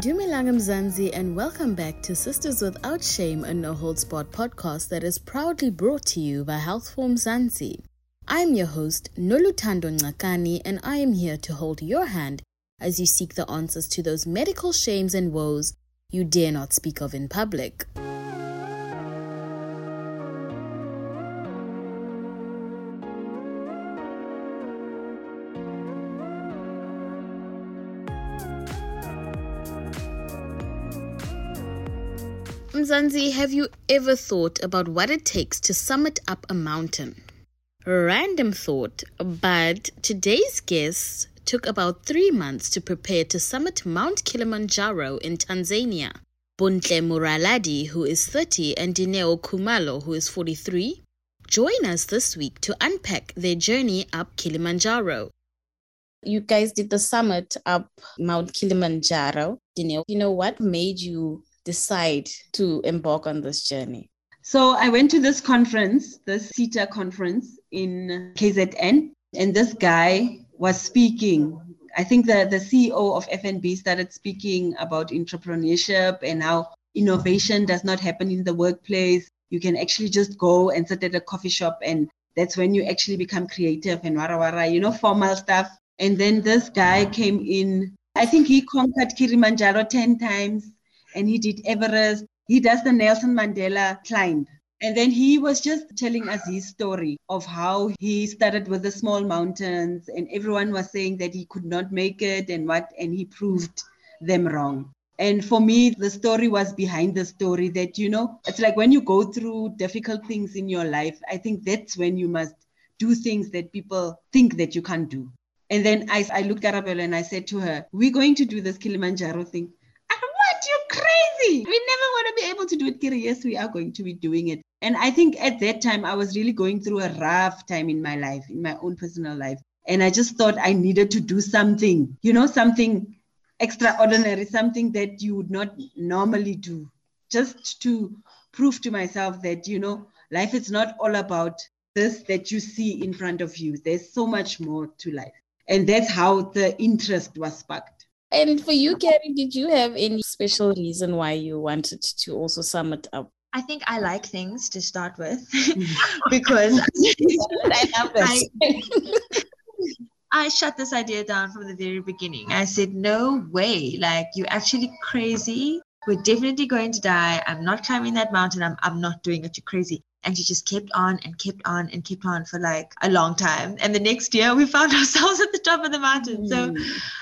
Dumelang Mzansi and welcome back to Sisters Without Shame, a no hold spot podcast that is proudly brought to you by Health for Mzansi. I am your host, Nolutando Ngakani, and I am here to hold your hand as you seek the answers to those medical shames and woes you dare not speak of in public. Mzansi, have you ever thought about what it takes to summit up a mountain? Random thought, but today's guest took about three months to prepare to summit Mount Kilimanjaro in Tanzania. Bontle Muraladi, who is 30, and Dineo Kumalo, who is 43, join us this week to unpack their journey up Kilimanjaro. You guys did the summit up Mount Kilimanjaro. Dineo, you know what made you decide to embark on this journey? So I went to this conference, the CETA conference in KZN, and this guy was speaking. I think the, the CEO of FNB started speaking about entrepreneurship and how innovation does not happen in the workplace. You can actually just go and sit at a coffee shop, and that's when you actually become creative and wara wara, you know, formal stuff. And then this guy came in. I think he conquered Kilimanjaro 10 times and he did Everest. He does the Nelson Mandela climb. And then he was just telling us his story of how he started with the small mountains, and everyone was saying that he could not make it and what, and he proved them wrong. And for me, the story was behind the story that, you know, it's like when you go through difficult things in your life, I think that's when you must do things that people think that you can't do. And then I, I looked at Arabella and I said to her, We're going to do this Kilimanjaro thing. We never want to be able to do it, Kiri. Yes, we are going to be doing it. And I think at that time, I was really going through a rough time in my life, in my own personal life. And I just thought I needed to do something, you know, something extraordinary, something that you would not normally do, just to prove to myself that, you know, life is not all about this that you see in front of you. There's so much more to life. And that's how the interest was sparked. And for you, Carrie, did you have any special reason why you wanted to also sum it up? I think I like things to start with because I, I shut this idea down from the very beginning. I said, no way, like you're actually crazy. We're definitely going to die. I'm not climbing that mountain. I'm, I'm not doing it. You're crazy. And she just kept on and kept on and kept on for like a long time. And the next year we found ourselves at the top of the mountain. Mm. So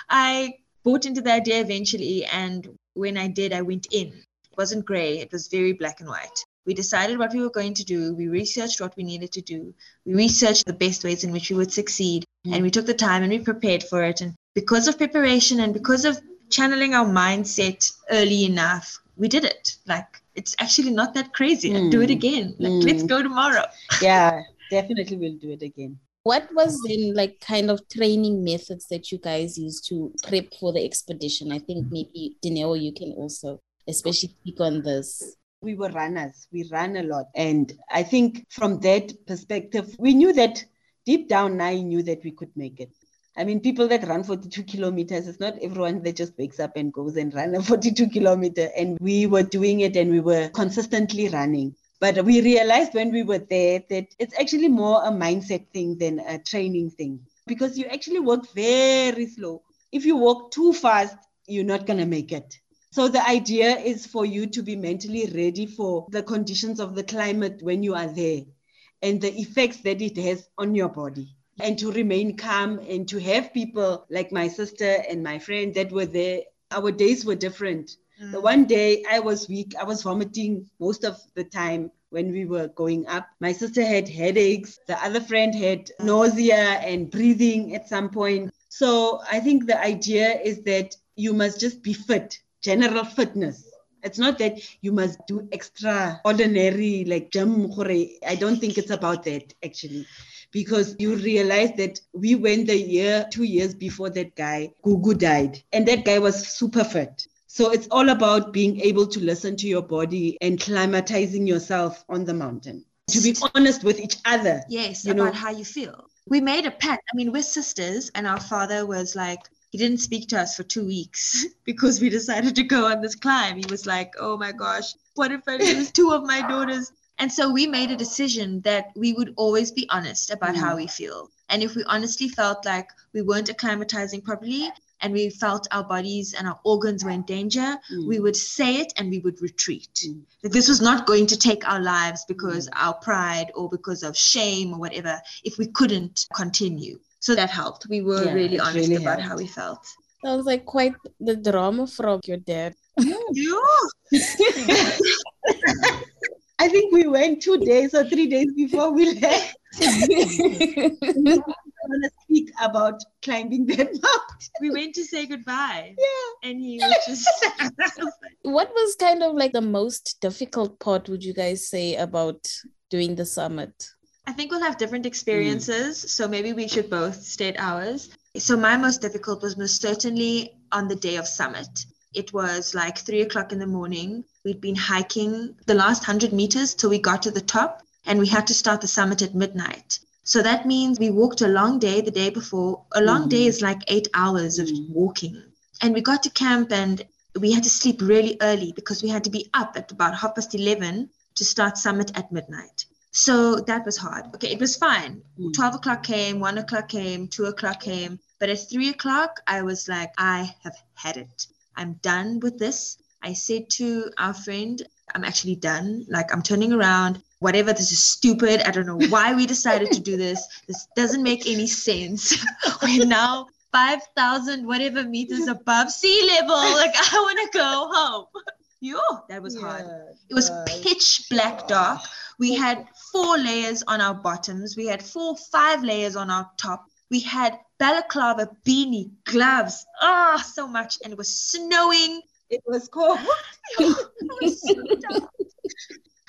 I bought into the idea eventually. And when I did, I went in. It wasn't gray, it was very black and white. We decided what we were going to do. We researched what we needed to do. We researched the best ways in which we would succeed. Mm. And we took the time and we prepared for it. And because of preparation and because of channeling our mindset early enough, we did it. Like, it's actually not that crazy. Mm. Do it mm. again. Like, mm. let's go tomorrow. yeah, definitely we'll do it again what was then like kind of training methods that you guys used to prep for the expedition? I think maybe Dineo, you can also especially speak on this. We were runners. We ran a lot. And I think from that perspective, we knew that deep down I knew that we could make it. I mean, people that run 42 kilometers, it's not everyone that just wakes up and goes and run a 42 kilometer. And we were doing it and we were consistently running. But we realized when we were there that it's actually more a mindset thing than a training thing because you actually work very slow. If you walk too fast, you're not going to make it. So the idea is for you to be mentally ready for the conditions of the climate when you are there and the effects that it has on your body and to remain calm and to have people like my sister and my friend that were there. Our days were different Mm. The one day I was weak, I was vomiting most of the time when we were going up. My sister had headaches, the other friend had nausea and breathing at some point. So I think the idea is that you must just be fit, general fitness. It's not that you must do extraordinary like gym. I don't think it's about that actually because you realize that we went the year, two years before that guy, Gugu died. And that guy was super fit. So it's all about being able to listen to your body and climatizing yourself on the mountain. To be honest with each other. Yes, about know. how you feel. We made a pact. I mean, we're sisters, and our father was like, he didn't speak to us for two weeks because we decided to go on this climb. He was like, oh my gosh, what if I lose two of my daughters? And so we made a decision that we would always be honest about mm. how we feel. And if we honestly felt like we weren't acclimatizing properly and we felt our bodies and our organs were in danger, mm. we would say it and we would retreat. Mm. This was not going to take our lives because mm. our pride or because of shame or whatever, if we couldn't continue. So that helped. We were yeah, really honest really about helped. how we felt. That was like quite the drama from your dad. Yeah. I think we went two days or three days before we left. I want to speak about climbing that mountain. We went to say goodbye. Yeah. And he was just. what was kind of like the most difficult part, would you guys say, about doing the summit? I think we'll have different experiences. Mm. So maybe we should both state ours. So my most difficult was most certainly on the day of summit. It was like three o'clock in the morning. We'd been hiking the last 100 meters till we got to the top, and we had to start the summit at midnight. So that means we walked a long day the day before. A long mm. day is like eight hours of mm. walking. And we got to camp and we had to sleep really early because we had to be up at about half past 11 to start summit at midnight. So that was hard. Okay, it was fine. Mm. 12 o'clock came, 1 o'clock came, 2 o'clock came. But at 3 o'clock, I was like, I have had it. I'm done with this. I said to our friend, I'm actually done. Like, I'm turning around. Whatever, this is stupid. I don't know why we decided to do this. This doesn't make any sense. We're now 5,000 whatever meters above sea level. Like, I want to go home. Yo, that was hard. it was pitch black dark. We had four layers on our bottoms. We had four, five layers on our top. We had balaclava, beanie, gloves. Ah, oh, so much. And it was snowing. It was cold. it was so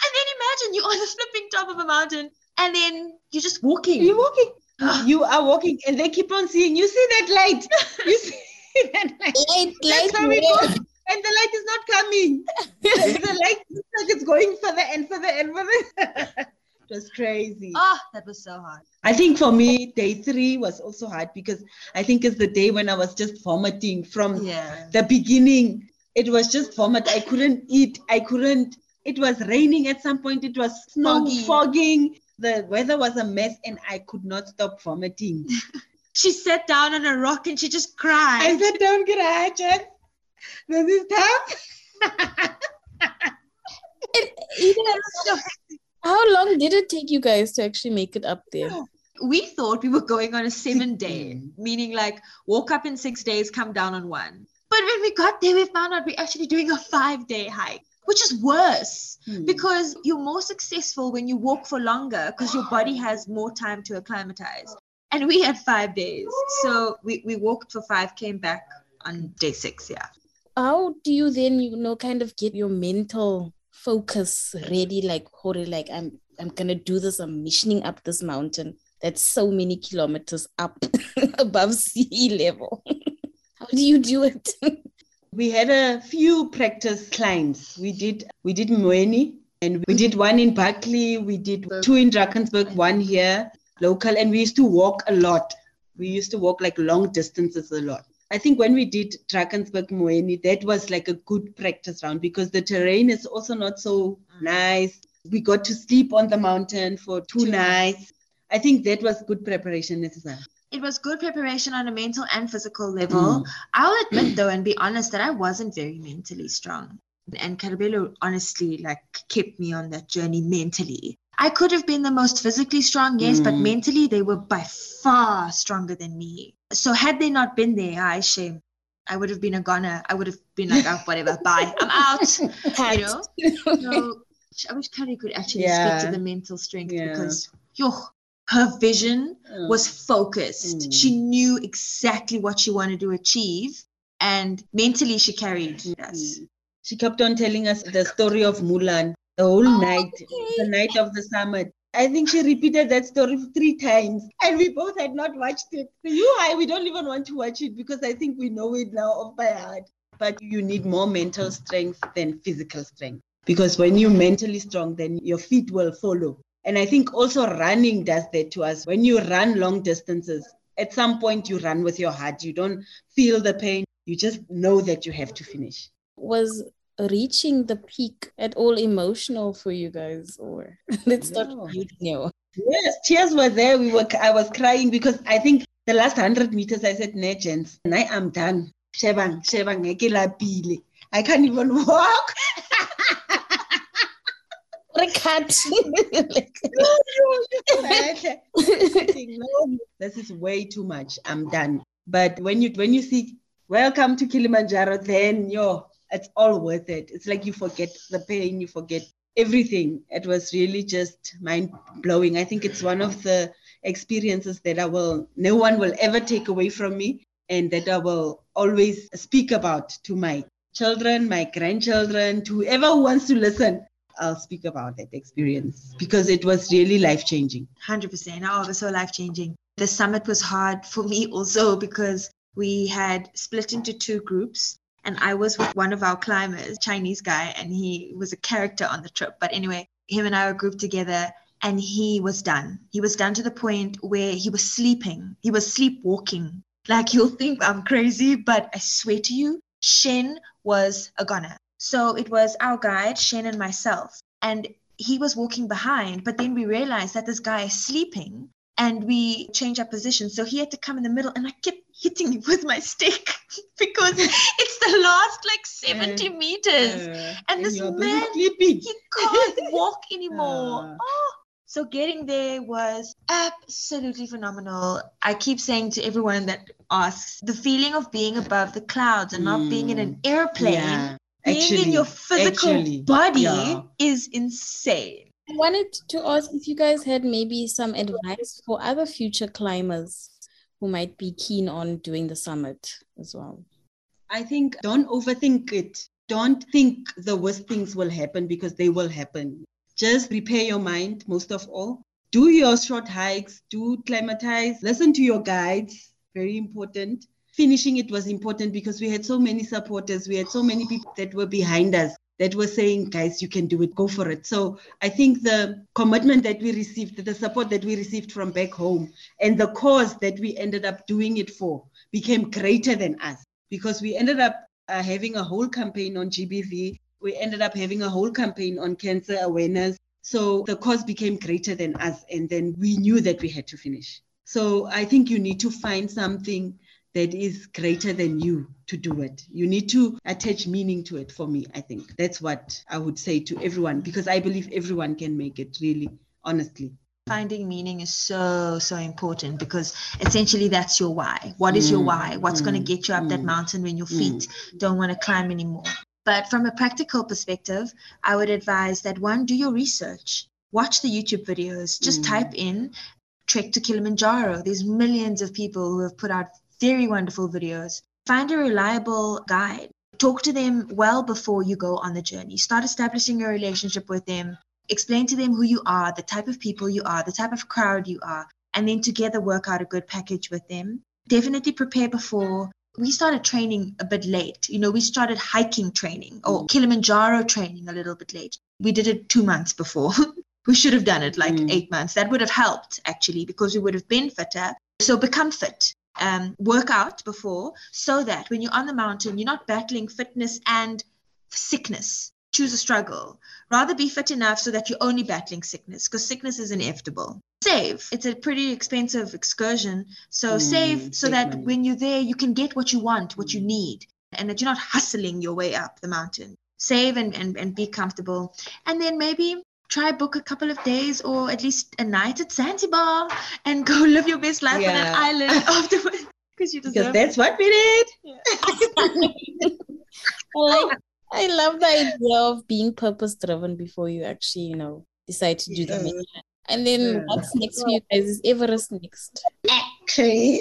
and then imagine you're on the flipping top of a mountain and then you're just walking. You're walking. Ah. you are walking and they keep on seeing. You see that light. You see that light. Light, light. coming and the light is not coming. the light is like it's going further and further and further. It was crazy. Oh, that was so hard. I think for me, day three was also hard because I think it's the day when I was just vomiting from yeah. the beginning. It was just vomit. I couldn't eat. I couldn't. It was raining at some point. It was snow Foggy. fogging. The weather was a mess and I could not stop vomiting. she sat down on a rock and she just cried. I said, Don't cry, Just This is tough. it, even how long did it take you guys to actually make it up there? Oh, we thought we were going on a seven day, meaning like walk up in six days, come down on one. But when we got there, we found out we're actually doing a five day hike, which is worse hmm. because you're more successful when you walk for longer because your body has more time to acclimatize. And we had five days. So we, we walked for five, came back on day six. Yeah. How do you then, you know, kind of get your mental focus ready like holy like i'm i'm gonna do this i'm missioning up this mountain that's so many kilometers up above sea level how do you do it we had a few practice climbs we did we did Moeni and we did one in Barkly we did two in Drakensberg one here local and we used to walk a lot we used to walk like long distances a lot I think when we did Drakensberg Moeni, that was like a good practice round because the terrain is also not so mm. nice. We got to sleep on the mountain for two, two nights. I think that was good preparation necessary. It was good preparation on a mental and physical level. Mm. I'll admit though and be honest that I wasn't very mentally strong. And Karabelo honestly like kept me on that journey mentally. I could have been the most physically strong, yes, mm. but mentally they were by far stronger than me. So had they not been there, I shame. I would have been a goner. I would have been like, oh, whatever, bye, I'm out. you know. So I wish Carrie could actually yeah. speak to the mental strength yeah. because yo, her vision mm. was focused. Mm. She knew exactly what she wanted to achieve, and mentally she carried us. Mm. She kept on telling us the story of Mulan the whole oh, night, okay. the night of the summit. I think she repeated that story three times, and we both had not watched it. You, I, we don't even want to watch it because I think we know it now off by heart. But you need more mental strength than physical strength because when you're mentally strong, then your feet will follow. And I think also running does that to us. When you run long distances, At some point, you run with your heart. You don't feel the pain. You just know that you have to finish. Was reaching the peak at all emotional for you guys, or let's start with you, Neo. Yes, tears were there. We were. I was crying because I think the last hundred meters, I said, "Negents, I am done." Shebang, shebang, eh, I can't even walk. Cut. this is way too much. I'm done. But when you when you see welcome to Kilimanjaro, then yo, it's all worth it. It's like you forget the pain, you forget everything. It was really just mind blowing. I think it's one of the experiences that I will no one will ever take away from me and that I will always speak about to my children, my grandchildren, to whoever wants to listen. I'll speak about that experience because it was really life changing. 100%. Oh, it was so life changing. The summit was hard for me also because we had split into two groups and I was with one of our climbers, Chinese guy, and he was a character on the trip. But anyway, him and I were grouped together and he was done. He was done to the point where he was sleeping. He was sleepwalking. Like you'll think I'm crazy, but I swear to you, Shen was a goner. So it was our guide, Shen, and myself. And he was walking behind, but then we realized that this guy is sleeping and we changed our position. So he had to come in the middle, and I kept hitting him with my stick because it's the last like 70 uh, meters. Uh, and this man, he can't walk anymore. Uh. Oh. So getting there was absolutely phenomenal. I keep saying to everyone that asks the feeling of being above the clouds and not being in an mm. airplane. Yeah being actually, in your physical actually, body yeah. is insane. I wanted to ask if you guys had maybe some advice for other future climbers who might be keen on doing the summit as well. I think don't overthink it. Don't think the worst things will happen because they will happen. Just prepare your mind, most of all. Do your short hikes, do climatize, listen to your guides, very important finishing it was important because we had so many supporters. We had so many people that were behind us that were saying, guys, you can do it, go for it. So I think the commitment that we received, the support that we received from back home, and the cause that we ended up doing it for became greater than us because we ended up uh, having a whole campaign on GBV. We ended up having a whole campaign on cancer awareness. So the cause became greater than us. And then we knew that we had to finish. So I think you need to find something that is greater than you to do it. You need to attach meaning to it for me, I think. That's what I would say to everyone because I believe everyone can make it, really, honestly. Finding meaning is so, so important because essentially that's your why. What is mm, your why? What's mm, going to get you up mm, that mountain when your feet mm. don't want to climb anymore? But from a practical perspective, I would advise that one, do your research. Watch the YouTube videos. Just mm. type in trek to Kilimanjaro. There's millions of people who have put out very wonderful videos. Find a reliable guide. Talk to them well before you go on the journey. Start establishing your relationship with them. Explain to them who you are, the type of people you are, the type of crowd you are, and then together work out a good package with them. Definitely prepare before. We started training a bit late. You know, we started hiking training or mm. Kilimanjaro training a little bit late. We did it two months before. we should have done it like mm. eight months. That would have helped actually because we would have been fitter. So become fit um, work out before so that when you're on the mountain, you're not battling fitness and sickness. Choose a struggle. Rather be fit enough so that you're only battling sickness because sickness is inevitable. Save. It's a pretty expensive excursion. So mm, save so that money. when you're there, you can get what you want, what you need, and that you're not hustling your way up the mountain. Save and, and, and be comfortable. And then maybe try book a couple of days or at least a night at Zanzibar and go live your best life yeah. on an island afterwards because you deserve because that's it. what we did. Yeah. I like I love the idea of being purpose driven before you actually, you know, decide to do yeah. the mission. And then yeah. what's next for you guys is Everest next. Actually.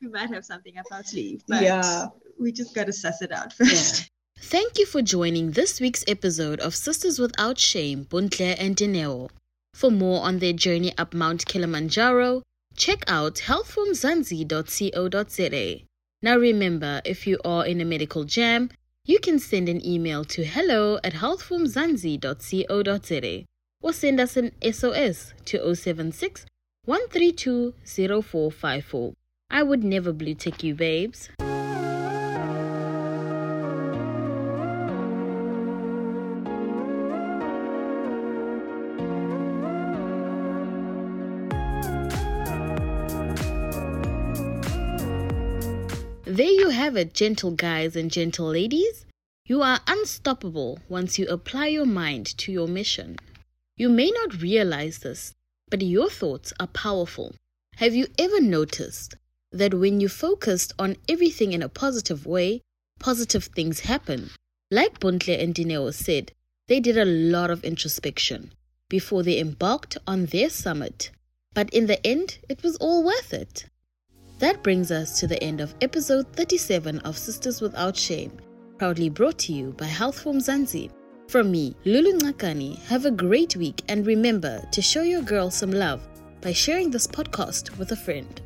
we might have something up our sleeve, but yeah. we just gotta suss it out first. Thank you for joining this week's episode of Sisters Without Shame, Bontle and Dineo. For more on their journey up Mount Kilimanjaro, check out healthformzansi.co.za. Now remember, if you are in a medical jam, you can send an email to hello at healthformzansi.co.za or send us an SOS to 076 1320454. I would never blue tick you, babes. Have it, gentle guys and gentle ladies. You are unstoppable once you apply your mind to your mission. You may not realize this, but your thoughts are powerful. Have you ever noticed that when you focused on everything in a positive way, positive things happen? Like Bontle and Dineo said, they did a lot of introspection before they embarked on their summit. But in the end, it was all worth it. That brings us to the end of episode 37 of Sisters Without Shame, proudly brought to you by Health for Mzansi. From me, Lulu Ngakani, have a great week and remember to show your girl some love by sharing this podcast with a friend.